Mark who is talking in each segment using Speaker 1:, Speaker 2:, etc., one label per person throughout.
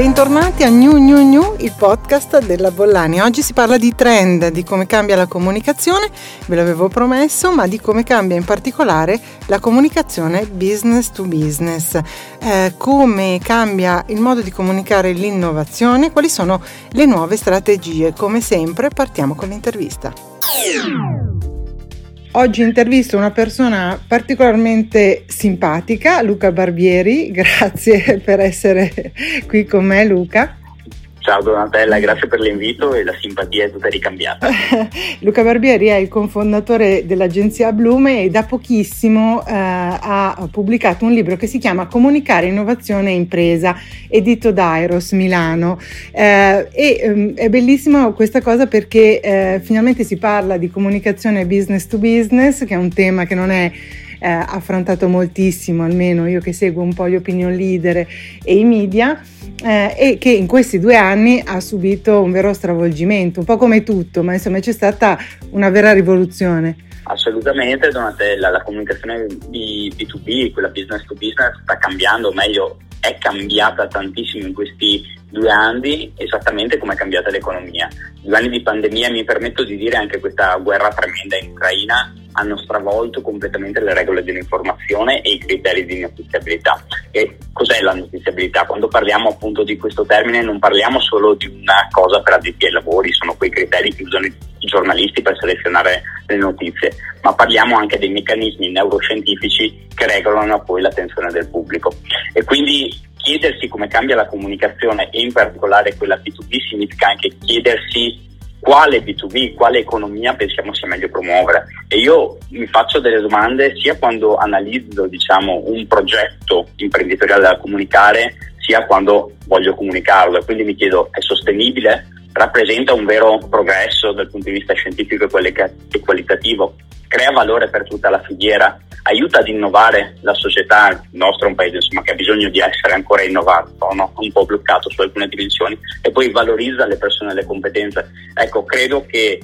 Speaker 1: Bentornati a New New New, il podcast della Bollani. Oggi si parla di trend, di come cambia la comunicazione, ve l'avevo promesso, ma di come cambia in particolare la comunicazione business to business. Eh, come cambia il modo di comunicare l'innovazione, quali sono le nuove strategie. Come sempre partiamo con l'intervista. Oggi intervisto una persona particolarmente simpatica, Luca Barbieri. Grazie per essere qui con me, Luca.
Speaker 2: Ciao Donatella, grazie per l'invito e la simpatia è tutta ricambiata.
Speaker 1: Luca Barbieri è il cofondatore dell'agenzia Blume e da pochissimo eh, ha pubblicato un libro che si chiama Comunicare innovazione e impresa, edito da Eros Milano. Eh, e ehm, è bellissima questa cosa perché eh, finalmente si parla di comunicazione business to business, che è un tema che non è eh, affrontato moltissimo, almeno io che seguo un po' gli opinion leader e i media, eh, e che in questi due anni ha subito un vero stravolgimento, un po' come tutto, ma insomma c'è stata una vera rivoluzione.
Speaker 2: Assolutamente Donatella, la comunicazione di B2B, quella business to business sta cambiando, o meglio è cambiata tantissimo in questi due anni, esattamente come è cambiata l'economia. Due anni di pandemia, mi permetto di dire anche questa guerra tremenda in Ucraina, hanno stravolto completamente le regole dell'informazione e i criteri di notiziabilità. E cos'è la notiziabilità? Quando parliamo appunto di questo termine non parliamo solo di una cosa per addetti ai lavori, sono quei criteri che usano i giornalisti per selezionare le notizie, ma parliamo anche dei meccanismi neuroscientifici che regolano poi l'attenzione del pubblico. E quindi chiedersi come cambia la comunicazione e in particolare quella B2B significa anche chiedersi quale B2B, quale economia pensiamo sia meglio promuovere. E io mi faccio delle domande sia quando analizzo diciamo, un progetto imprenditoriale da comunicare, sia quando voglio comunicarlo. E quindi mi chiedo, è sostenibile? Rappresenta un vero progresso dal punto di vista scientifico e qualitativo? Crea valore per tutta la filiera? aiuta ad innovare la società, il nostro è un paese insomma, che ha bisogno di essere ancora innovato, no? un po' bloccato su alcune dimensioni e poi valorizza le persone e le competenze. Ecco, credo che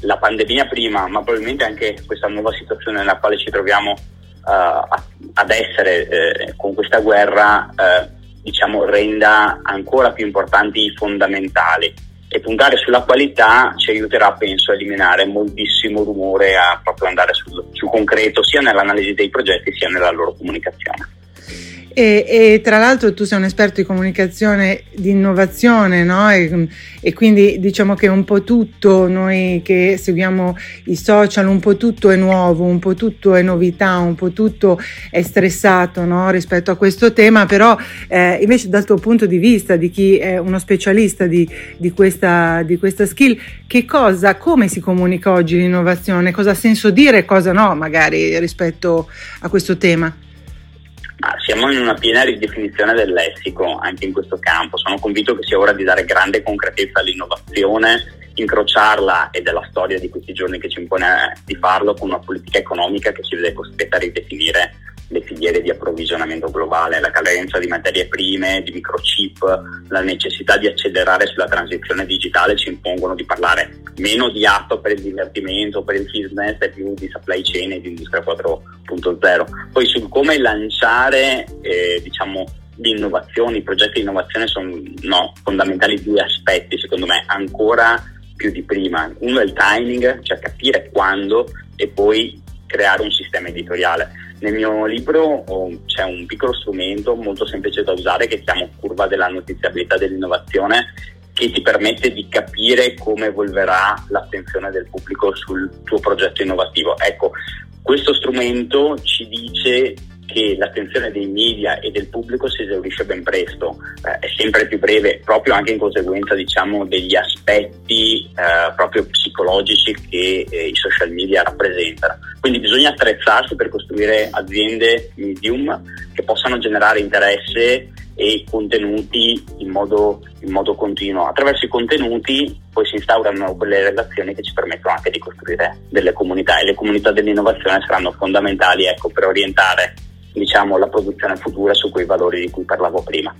Speaker 2: la pandemia prima, ma probabilmente anche questa nuova situazione nella quale ci troviamo uh, ad essere eh, con questa guerra, eh, diciamo, renda ancora più importanti i fondamentali e puntare sulla qualità ci aiuterà, penso, a eliminare moltissimo rumore, a proprio andare sul, sul concreto sia nell'analisi dei progetti sia nella loro comunicazione.
Speaker 1: E, e, tra l'altro tu sei un esperto di comunicazione, di innovazione, no? E, e, quindi diciamo che un po' tutto, noi che seguiamo i social, un po' tutto è nuovo, un po' tutto è novità, un po' tutto è stressato no? rispetto a questo tema, però eh, invece dal tuo punto di vista, di chi è uno specialista di, di, questa, di questa skill, che cosa, come si comunica oggi l'innovazione? Cosa ha senso dire e cosa no, magari rispetto a questo tema?
Speaker 2: Ah, siamo in una piena ridefinizione del lessico anche in questo campo. Sono convinto che sia ora di dare grande concretezza all'innovazione, incrociarla ed è la storia di questi giorni che ci impone di farlo con una politica economica che ci vede costretta a ridefinire le filiere di approvvigionamento globale, la carenza di materie prime, di microchip, la necessità di accelerare sulla transizione digitale ci impongono di parlare meno di atto per il divertimento, per il business e più di supply chain e di industria 4.0. Poi su come lanciare eh, diciamo, le innovazioni, i progetti di innovazione sono no, fondamentali due aspetti secondo me ancora più di prima. Uno è il timing, cioè capire quando e poi creare un sistema editoriale nel mio libro c'è un piccolo strumento molto semplice da usare che chiamo curva della notiziabilità dell'innovazione che ti permette di capire come evolverà l'attenzione del pubblico sul tuo progetto innovativo. Ecco, questo strumento ci dice che l'attenzione dei media e del pubblico si esaurisce ben presto, eh, è sempre più breve, proprio anche in conseguenza diciamo, degli aspetti eh, proprio psicologici che eh, i social media rappresentano. Quindi bisogna attrezzarsi per costruire aziende medium che possano generare interesse e contenuti in modo, in modo continuo. Attraverso i contenuti poi si instaurano quelle relazioni che ci permettono anche di costruire delle comunità e le comunità dell'innovazione saranno fondamentali ecco, per orientare diciamo, la produzione futura su quei valori di cui parlavo prima.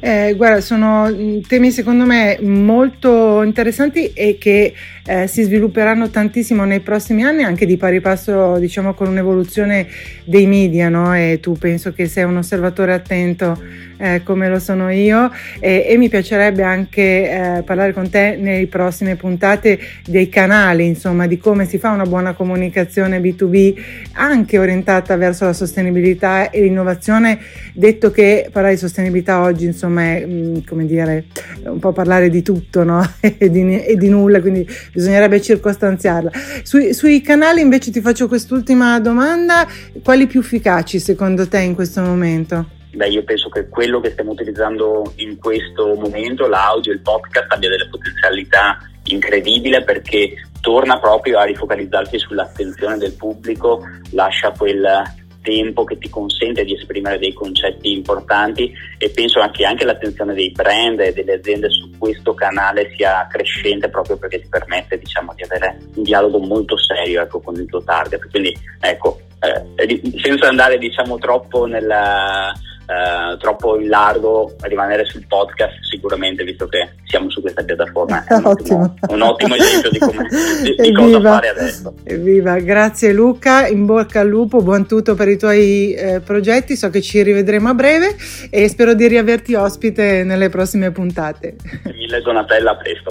Speaker 1: Eh, guarda, sono mm, temi secondo me molto interessanti e che eh, si svilupperanno tantissimo nei prossimi anni, anche di pari passo diciamo, con un'evoluzione dei media, no? E tu penso che sei un osservatore attento eh, come lo sono io e, e mi piacerebbe anche eh, parlare con te nelle prossime puntate dei canali, insomma, di come si fa una buona comunicazione B2B anche orientata verso la sostenibilità e l'innovazione, detto che parlare di sostenibilità oggi, insomma, è mm, come dire, un po' parlare di tutto, no? e, di, e, di, nulla, quindi bisognerebbe circostanziarla. Sui, sui canali invece ti faccio quest'ultima domanda, quali più efficaci secondo te in questo momento?
Speaker 2: Beh, io penso che quello che stiamo utilizzando in questo momento, l'audio, il podcast, abbia delle potenzialità incredibili perché torna proprio a rifocalizzarsi sull'attenzione del pubblico, lascia quel tempo che ti consente di esprimere dei concetti importanti e penso che anche l'attenzione dei brand e delle aziende su questo canale sia crescente proprio perché ti permette diciamo, di avere un dialogo molto serio ecco, con il tuo target. Quindi ecco, eh, senza andare diciamo, troppo nella eh, troppo in largo rimanere sul podcast sicuramente visto che siamo su questa piattaforma. È un ottimo, un ottimo esempio di, come, di, di cosa fare adesso.
Speaker 1: Evviva. Grazie Luca. In bocca al lupo buon tutto per i tuoi eh, progetti. So che ci rivedremo a breve e spero di riaverti ospite nelle prossime puntate.
Speaker 2: Mille Donatella a presto.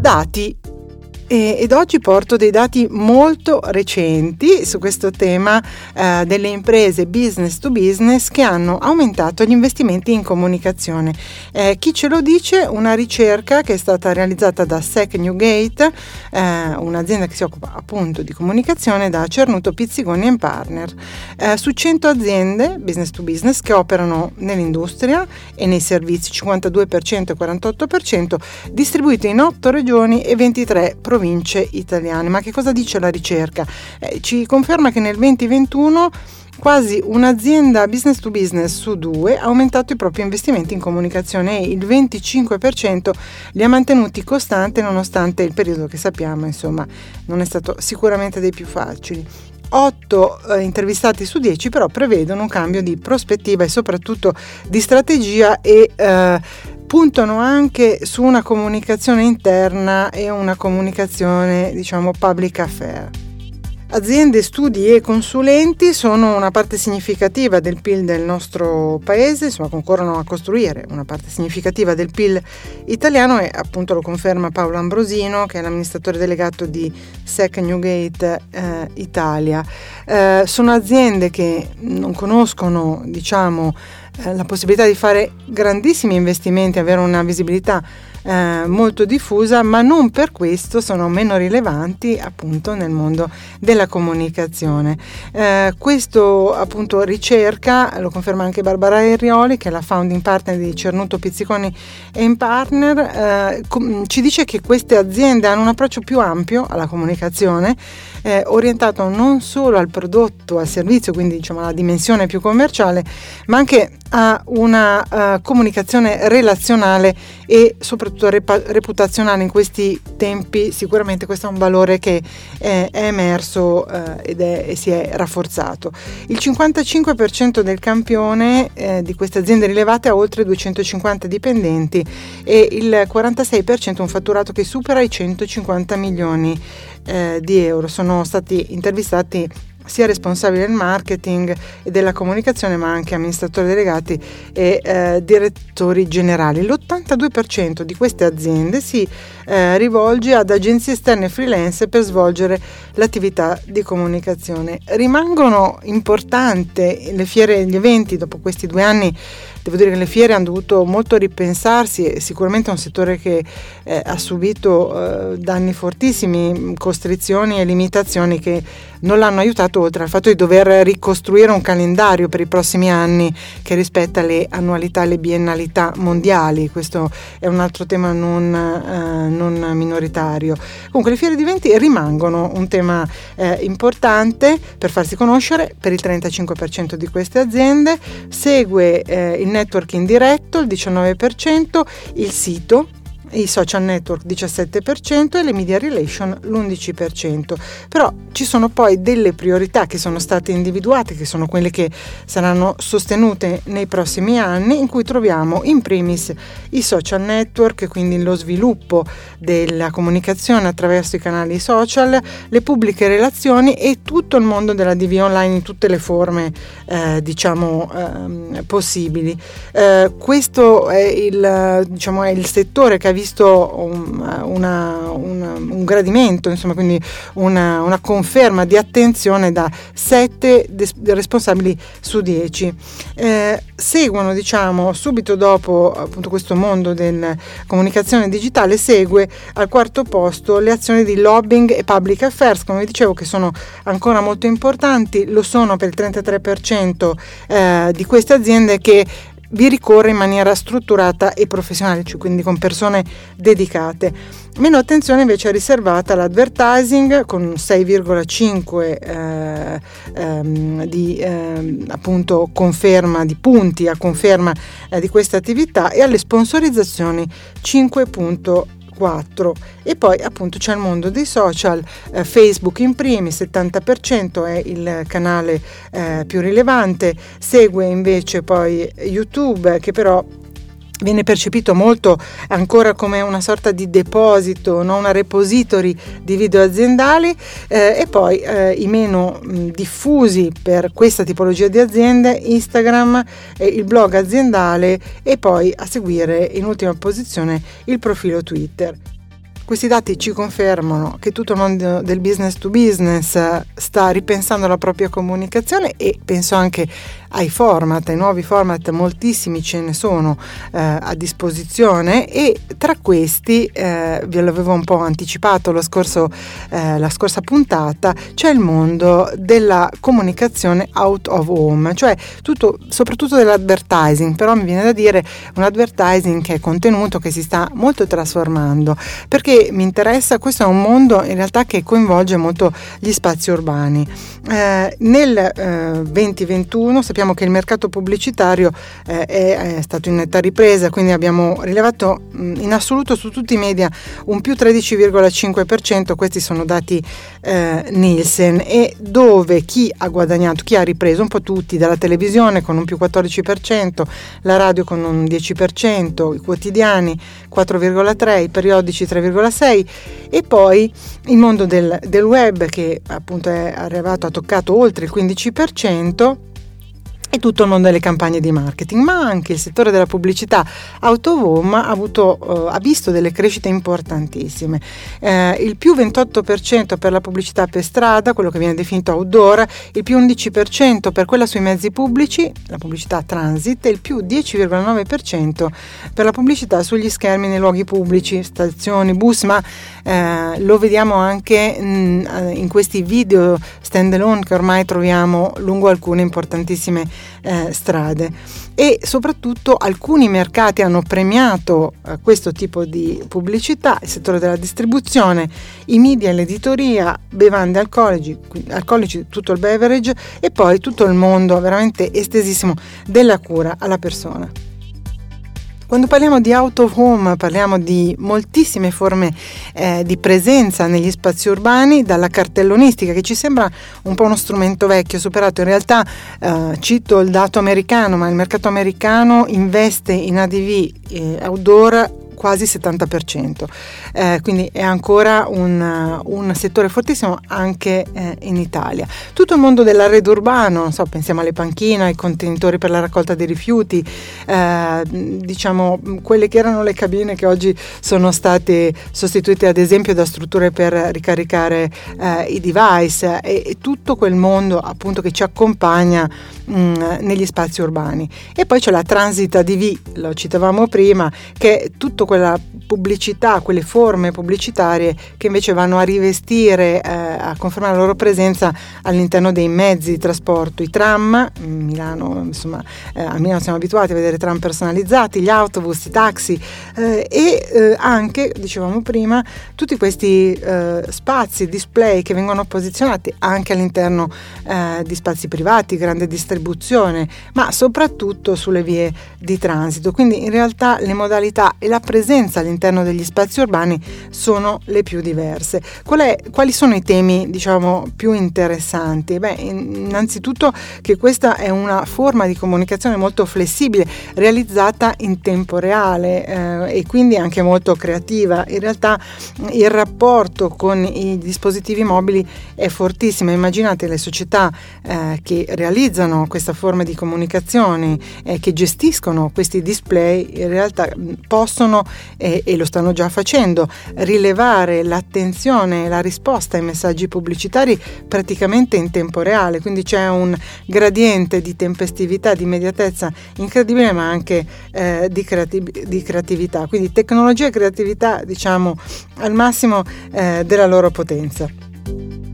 Speaker 1: Dati ed oggi porto dei dati molto recenti su questo tema eh, delle imprese business to business che hanno aumentato gli investimenti in comunicazione. Eh, chi ce lo dice? Una ricerca che è stata realizzata da SEC Newgate, eh, un'azienda che si occupa appunto di comunicazione da Cernuto Pizzigoni Partner. Eh, su 100 aziende business to business che operano nell'industria e nei servizi 52% e 48%, distribuite in 8 regioni e 23 province province italiane. Ma che cosa dice la ricerca? Eh, ci conferma che nel 2021 quasi un'azienda business to business su due ha aumentato i propri investimenti in comunicazione e il 25% li ha mantenuti costanti nonostante il periodo che sappiamo, insomma, non è stato sicuramente dei più facili. 8 eh, intervistati su 10 però prevedono un cambio di prospettiva e soprattutto di strategia e eh, puntano anche su una comunicazione interna e una comunicazione diciamo public affair. Aziende, studi e consulenti sono una parte significativa del PIL del nostro paese, insomma concorrono a costruire una parte significativa del PIL italiano e appunto lo conferma Paolo Ambrosino che è l'amministratore delegato di SEC Newgate eh, Italia. Eh, sono aziende che non conoscono diciamo eh, la possibilità di fare grandissimi investimenti, avere una visibilità eh, molto diffusa, ma non per questo sono meno rilevanti appunto nel mondo della comunicazione. Eh, questo appunto ricerca, lo conferma anche Barbara Errioli, che è la founding partner di Cernuto Pizziconi Partner, eh, ci dice che queste aziende hanno un approccio più ampio alla comunicazione, eh, orientato non solo al prodotto, al servizio, quindi diciamo alla dimensione più commerciale, ma anche a una uh, comunicazione relazionale e soprattutto repa- reputazionale in questi tempi. Sicuramente questo è un valore che è, è emerso uh, ed è, e si è rafforzato. Il 55% del campione eh, di queste aziende rilevate ha oltre 250 dipendenti e il 46% un fatturato che supera i 150 milioni eh, di euro. Sono stati intervistati sia responsabili del marketing e della comunicazione ma anche amministratori delegati e eh, direttori generali. L'82% di queste aziende si eh, rivolge ad agenzie esterne freelance per svolgere l'attività di comunicazione. Rimangono importanti le fiere e gli eventi dopo questi due anni Devo dire che le fiere hanno dovuto molto ripensarsi sicuramente è un settore che eh, ha subito eh, danni fortissimi, costrizioni e limitazioni che non l'hanno aiutato oltre al fatto di dover ricostruire un calendario per i prossimi anni che rispetta le annualità e le biennalità mondiali. Questo è un altro tema non, eh, non minoritario. Comunque le fiere di eventi rimangono un tema eh, importante per farsi conoscere per il 35% di queste aziende. Segue eh, il network indiretto il 19%, il sito i social network 17% e le media relation l'11%. Però ci sono poi delle priorità che sono state individuate, che sono quelle che saranno sostenute nei prossimi anni, in cui troviamo in primis i social network, quindi lo sviluppo della comunicazione attraverso i canali social, le pubbliche relazioni e tutto il mondo della DV online in tutte le forme eh, diciamo eh, possibili. Eh, questo è il, diciamo, è il settore che ha visto un, una, una, un gradimento, insomma, quindi una, una, conferma di attenzione da 7 des- responsabili su 10. Eh, seguono, diciamo, subito dopo appunto questo mondo della comunicazione digitale, segue al quarto posto le azioni di lobbying e public affairs, come vi dicevo, che sono ancora molto importanti, lo sono per il 33% eh, di queste aziende che vi ricorre in maniera strutturata e professionale, cioè quindi con persone dedicate. Meno attenzione invece è riservata all'advertising con 6,5 eh, ehm, di ehm, appunto conferma di punti a conferma eh, di questa attività e alle sponsorizzazioni 5,8 4 e poi appunto c'è il mondo dei social, eh, Facebook in primis, 70% è il canale eh, più rilevante, segue invece poi YouTube che però viene percepito molto ancora come una sorta di deposito, no? una repository di video aziendali eh, e poi eh, i meno mh, diffusi per questa tipologia di aziende Instagram, eh, il blog aziendale e poi a seguire in ultima posizione il profilo Twitter. Questi dati ci confermano che tutto il mondo del business to business sta ripensando la propria comunicazione e penso anche ai format, ai nuovi format, moltissimi ce ne sono eh, a disposizione e tra questi, eh, ve l'avevo un po' anticipato scorso, eh, la scorsa puntata, c'è il mondo della comunicazione out of home, cioè tutto, soprattutto dell'advertising, però mi viene da dire un advertising che è contenuto, che si sta molto trasformando, perché mi interessa, questo è un mondo in realtà che coinvolge molto gli spazi urbani. Eh, nel 2021 eh, sappiamo sappiamo che il mercato pubblicitario eh, è, è, stato in netta ripresa, quindi abbiamo rilevato mh, in assoluto su tutti i media un più 13,5%, questi sono dati eh, Nielsen, e dove chi ha guadagnato, chi ha ripreso, un po' tutti, dalla televisione con un più 14%, la radio con un 10%, i quotidiani 4,3%, i periodici 3,6% e poi il mondo del, del web che appunto è arrivato, ha toccato oltre il 15%, e tutto il mondo delle campagne di marketing, ma anche il settore della pubblicità out ha, avuto, uh, ha visto delle crescite importantissime. Eh, il più 28% per la pubblicità per strada, quello che viene definito outdoor, il più 11% per quella sui mezzi pubblici, la pubblicità transit, e il più 10,9% per la pubblicità sugli schermi nei luoghi pubblici, stazioni, bus, ma eh, lo vediamo anche mh, mm, in questi video stand alone che ormai troviamo lungo alcune importantissime eh, strade e soprattutto alcuni mercati hanno premiato eh, questo tipo di pubblicità, il settore della distribuzione, i media, l'editoria, bevande alcolici, alcolici, tutto il beverage e poi tutto il mondo veramente estesissimo della cura alla persona. Quando parliamo di out of home parliamo di moltissime forme eh, di presenza negli spazi urbani, dalla cartellonistica che ci sembra un po' uno strumento vecchio, superato. In realtà eh, cito il dato americano, ma il mercato americano investe in ADV eh, outdoor quasi 70%, eh, quindi è ancora un, un, settore fortissimo anche eh, in Italia. Tutto il mondo dell'arredo urbano, so, pensiamo alle panchine, ai contenitori per la raccolta dei rifiuti, eh, diciamo quelle che erano le cabine che oggi sono state sostituite ad esempio da strutture per ricaricare eh, i device e, e, tutto quel mondo appunto che ci accompagna mh, negli spazi urbani. E poi c'è la transit ADV, lo citavamo prima, che è tutto quella pubblicità, quelle forme pubblicitarie che invece vanno a rivestire, eh, a confermare la loro presenza all'interno dei mezzi di trasporto, i tram, Milano, insomma, eh, a Milano siamo abituati a vedere tram personalizzati, gli autobus, i taxi eh, e eh, anche, dicevamo prima, tutti questi eh, spazi, display che vengono posizionati anche all'interno eh, di spazi privati, grandi distribuzioni distribuzione, ma soprattutto sulle vie di transito. Quindi in realtà le modalità e la presenza all'interno degli spazi urbani sono le più diverse. Qual è, quali sono i temi diciamo più interessanti? Beh, innanzitutto che questa è una forma di comunicazione molto flessibile, realizzata in tempo reale eh, e quindi anche molto creativa. In realtà il rapporto con i dispositivi mobili è fortissimo. Immaginate le società eh, che realizzano questa forma di comunicazione, eh, che gestiscono questi display, in realtà possono, eh, e lo stanno già facendo, rilevare l'attenzione e la risposta ai messaggi pubblicitari praticamente in tempo reale. Quindi c'è un gradiente di tempestività, di immediatezza incredibile, ma anche eh, di, creativ- di, creatività. Quindi tecnologia e creatività, diciamo, al massimo eh, della loro potenza.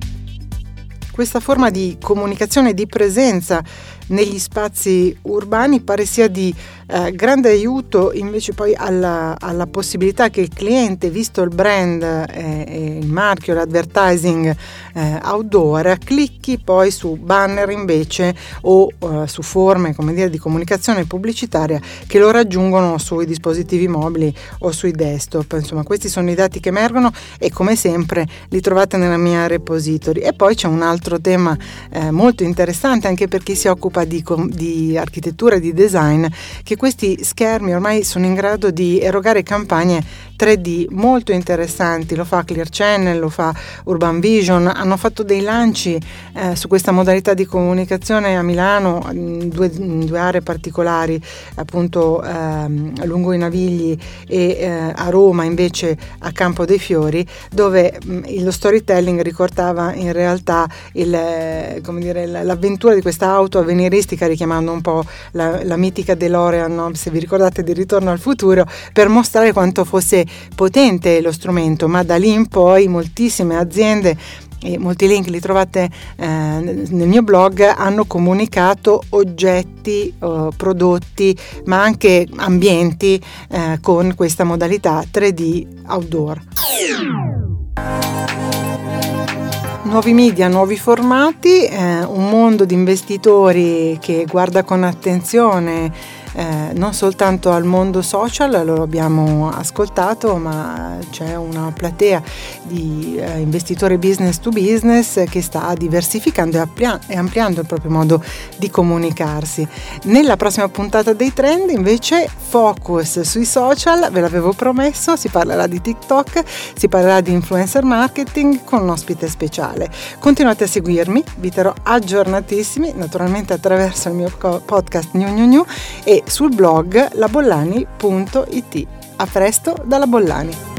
Speaker 1: Questa forma di comunicazione, di presenza negli spazi urbani pare sia di eh, grande aiuto invece poi alla, alla, possibilità che il cliente, visto il brand, eh, il marchio, l'advertising eh, outdoor, clicchi poi su banner invece o eh, su forme come dire, di comunicazione pubblicitaria che lo raggiungono sui dispositivi mobili o sui desktop. Insomma, questi sono i dati che emergono e come sempre li trovate nella mia repository. E poi c'è un altro tema eh, molto interessante anche per chi si occupa di, di architettura e di design che questi schermi ormai sono in grado di erogare campagne 3D molto interessanti, lo fa Clear Channel, lo fa Urban Vision, hanno fatto dei lanci eh, su questa modalità di comunicazione a Milano in due, in due aree particolari, appunto ehm, lungo i Navigli e eh, a Roma invece a Campo dei Fiori, dove mh, lo storytelling ricordava in realtà il, eh, dire, l'avventura di questa auto avveniristica richiamando un po' la, la mitica DeLorean, no? se vi ricordate di Ritorno al futuro, per mostrare quanto fosse potente lo strumento, ma da lì in poi moltissime aziende e molti link li trovate eh, nel mio blog, hanno comunicato oggetti, eh, prodotti, ma anche ambienti eh, con questa modalità 3D outdoor. Nuovi media, nuovi formati, eh, un mondo di investitori che guarda con attenzione eh, non soltanto al mondo social, lo abbiamo ascoltato, ma c'è una platea di eh, investitori business to business che sta diversificando e, amplia- e ampliando il proprio modo di comunicarsi. Nella prossima puntata dei trend invece focus sui social, ve l'avevo promesso, si parlerà di TikTok, si parlerà di influencer marketing con un ospite speciale. Continuate a seguirmi, vi terrò aggiornatissimi, naturalmente attraverso il mio podcast New New New e sul blog labollani.it. A presto dalla Bollani.